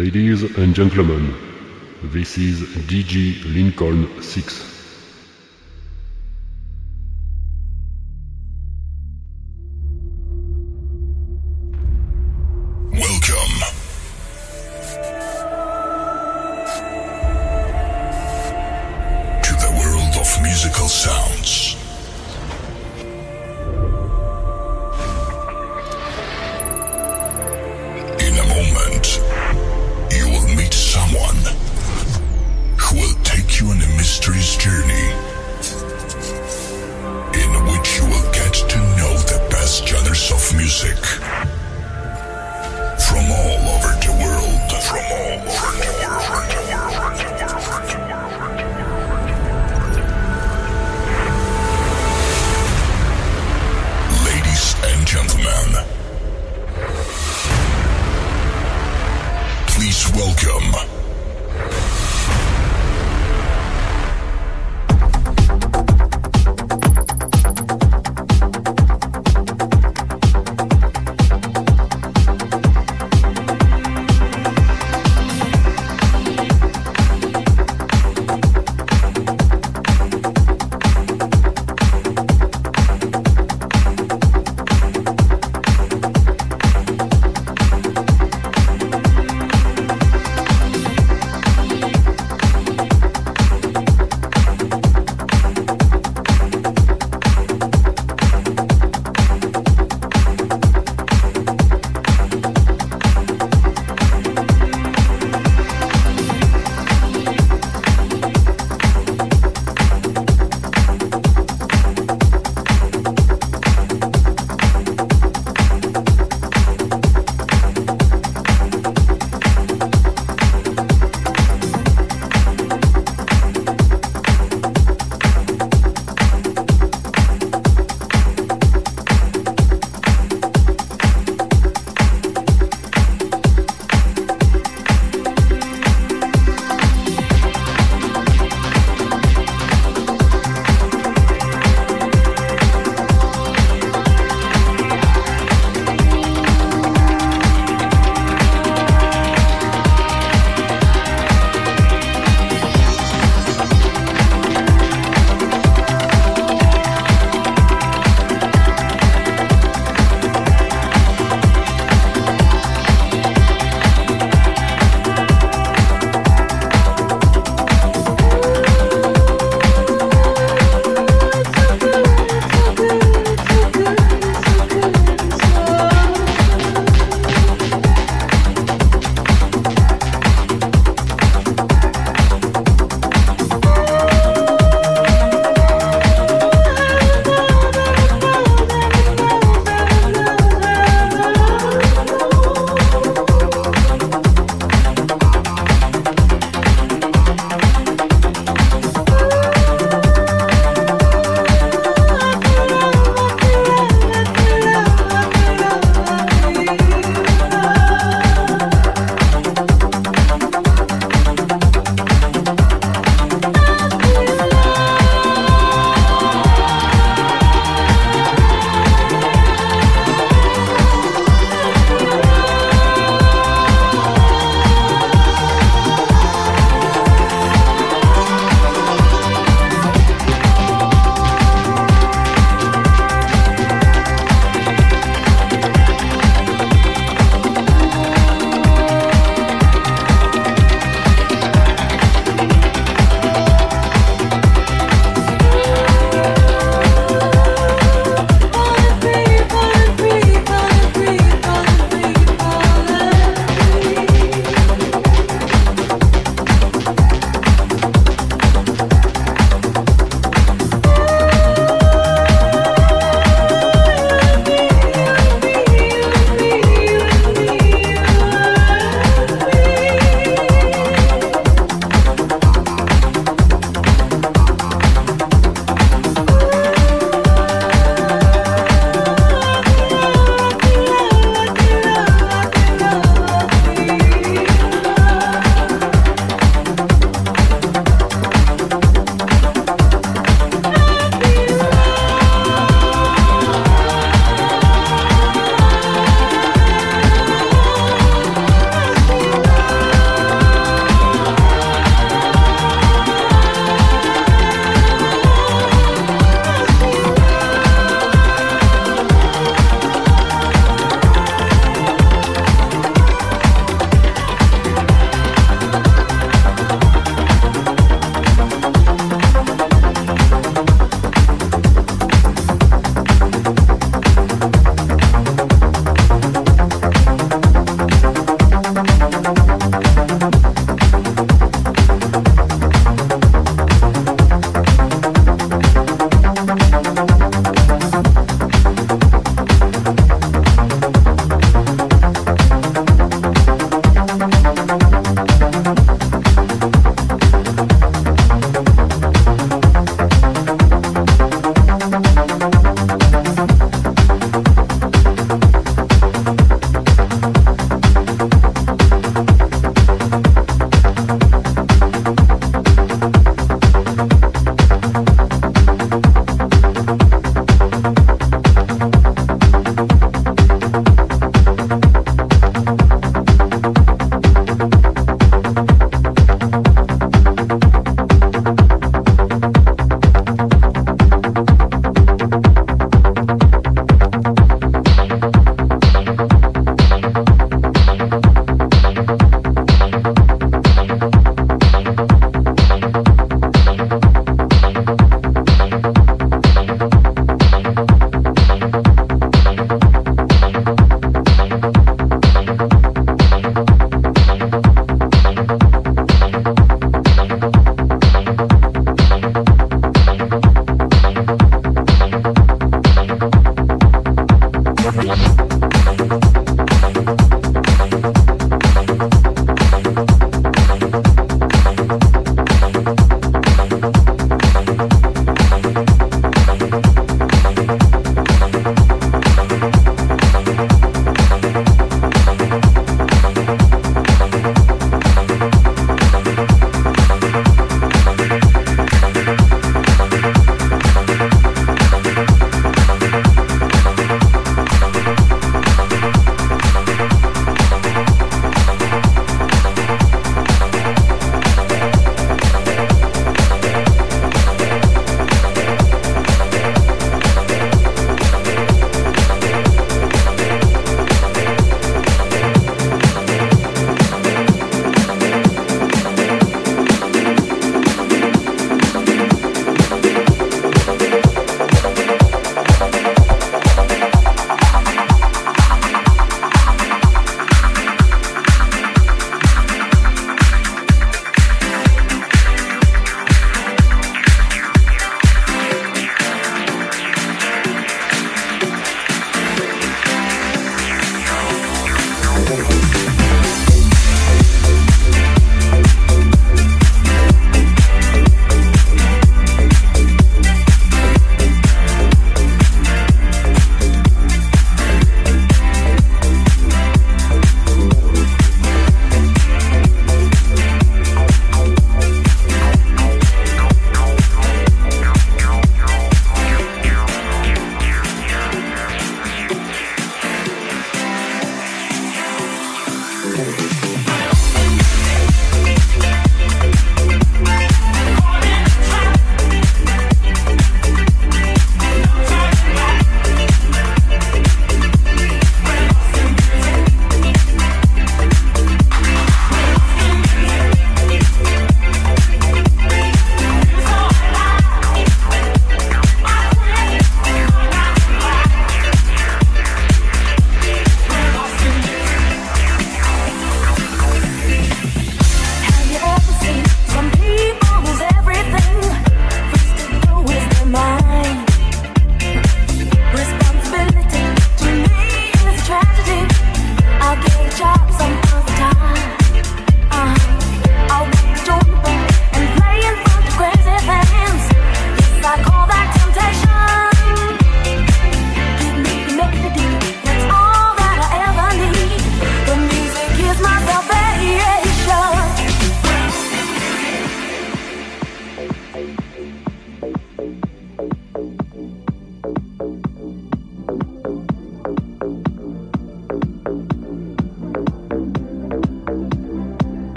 Ladies and gentlemen, this is DJ Lincoln 6.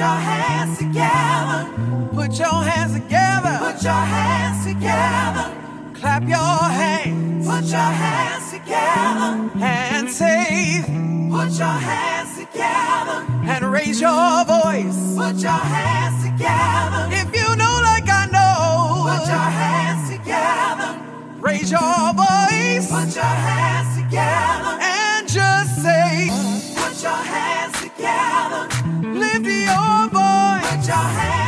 Your hands together. Put your hands together. Put your hands together. Clap your hands. Put your hands together. And say, Put your hands together. And raise your voice. Put your hands together. If you know like I know. Put your hands together. Raise your voice. Put your hands together. And just say, Put your hands together. Lift your voice. Your hands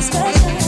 special.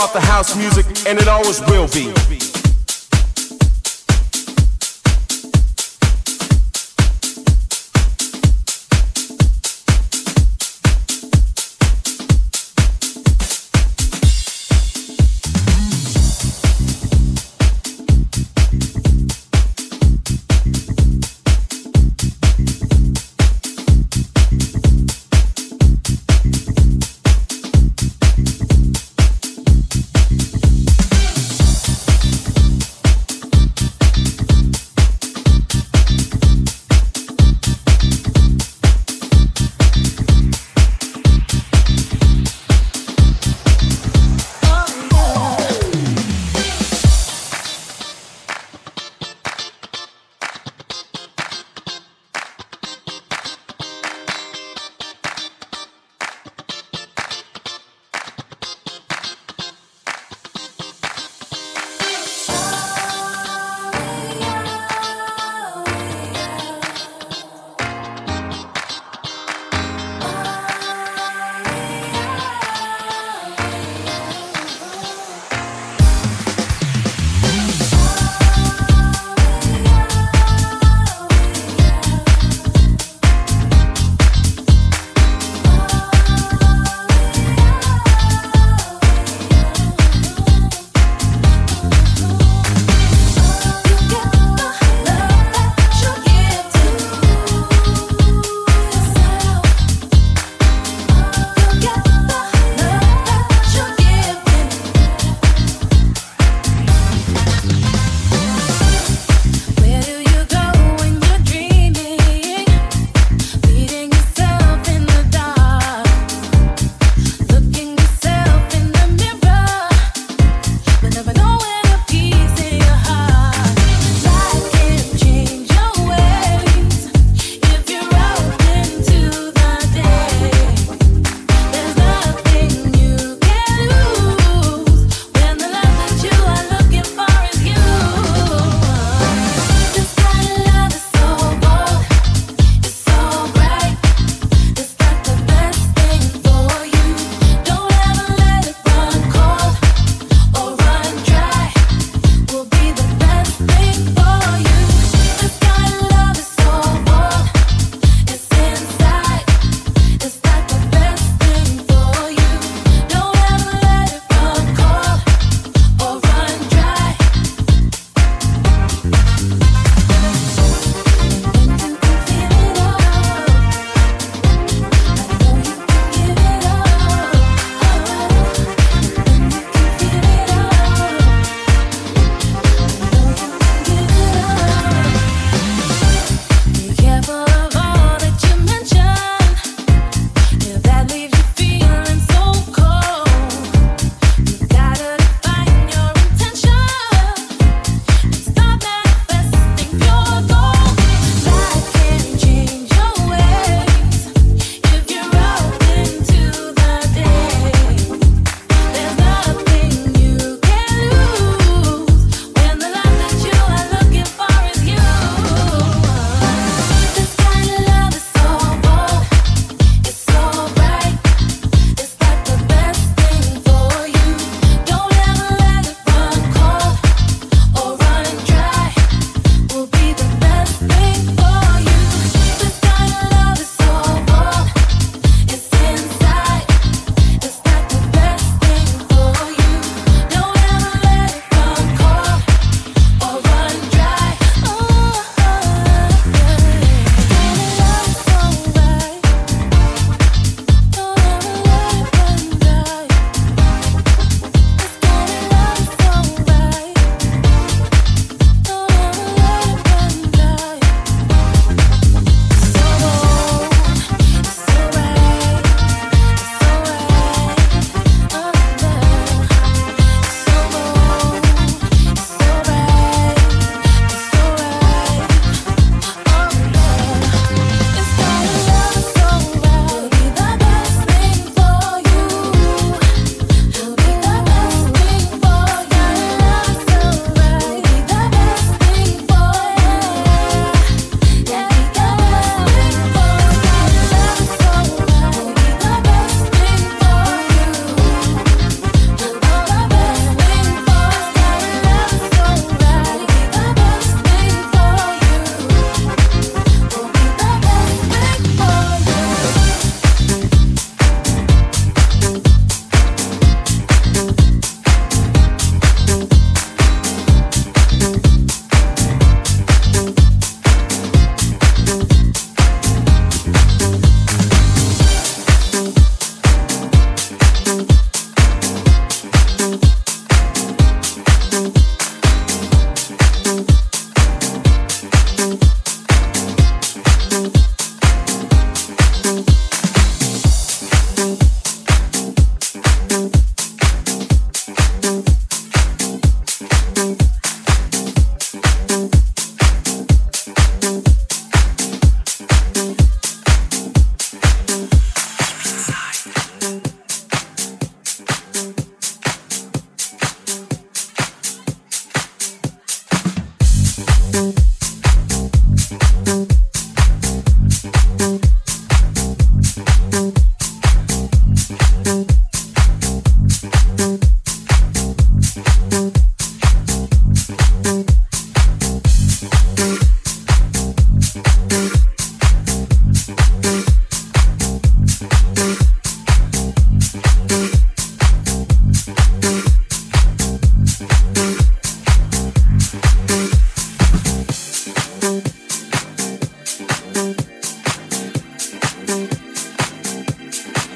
About the house music, and it always will be.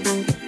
Bye.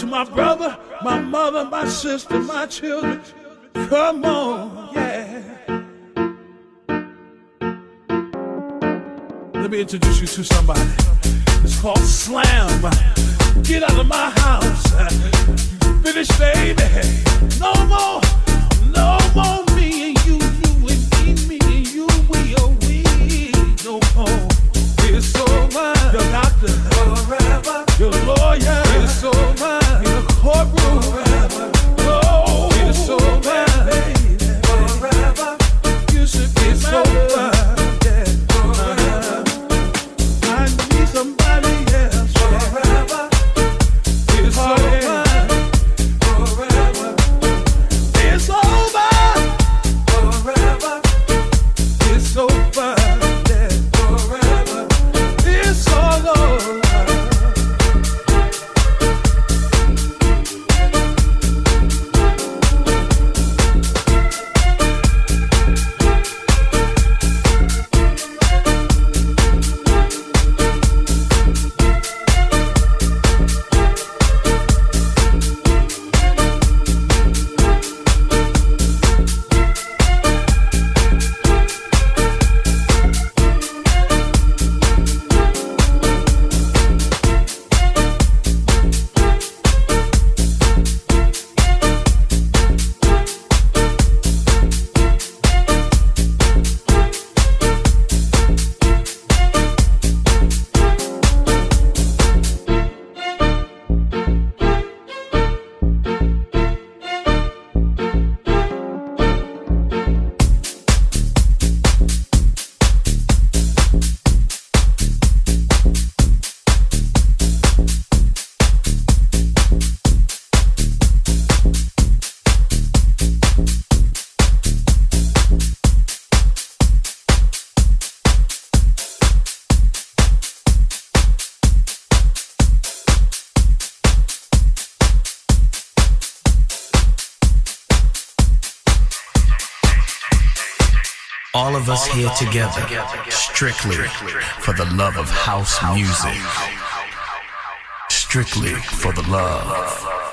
To my brother, my mother, my sister, my children. Come on, yeah. Let me introduce you to somebody. It's called Slam. Get out of my house. Finish, baby. No more, no more me and you, you and me, me and you, we, oh, we, no more. It's over. Your doctor, forever. Your lawyer, here together, strictly for the love of house music. Strictly for the love.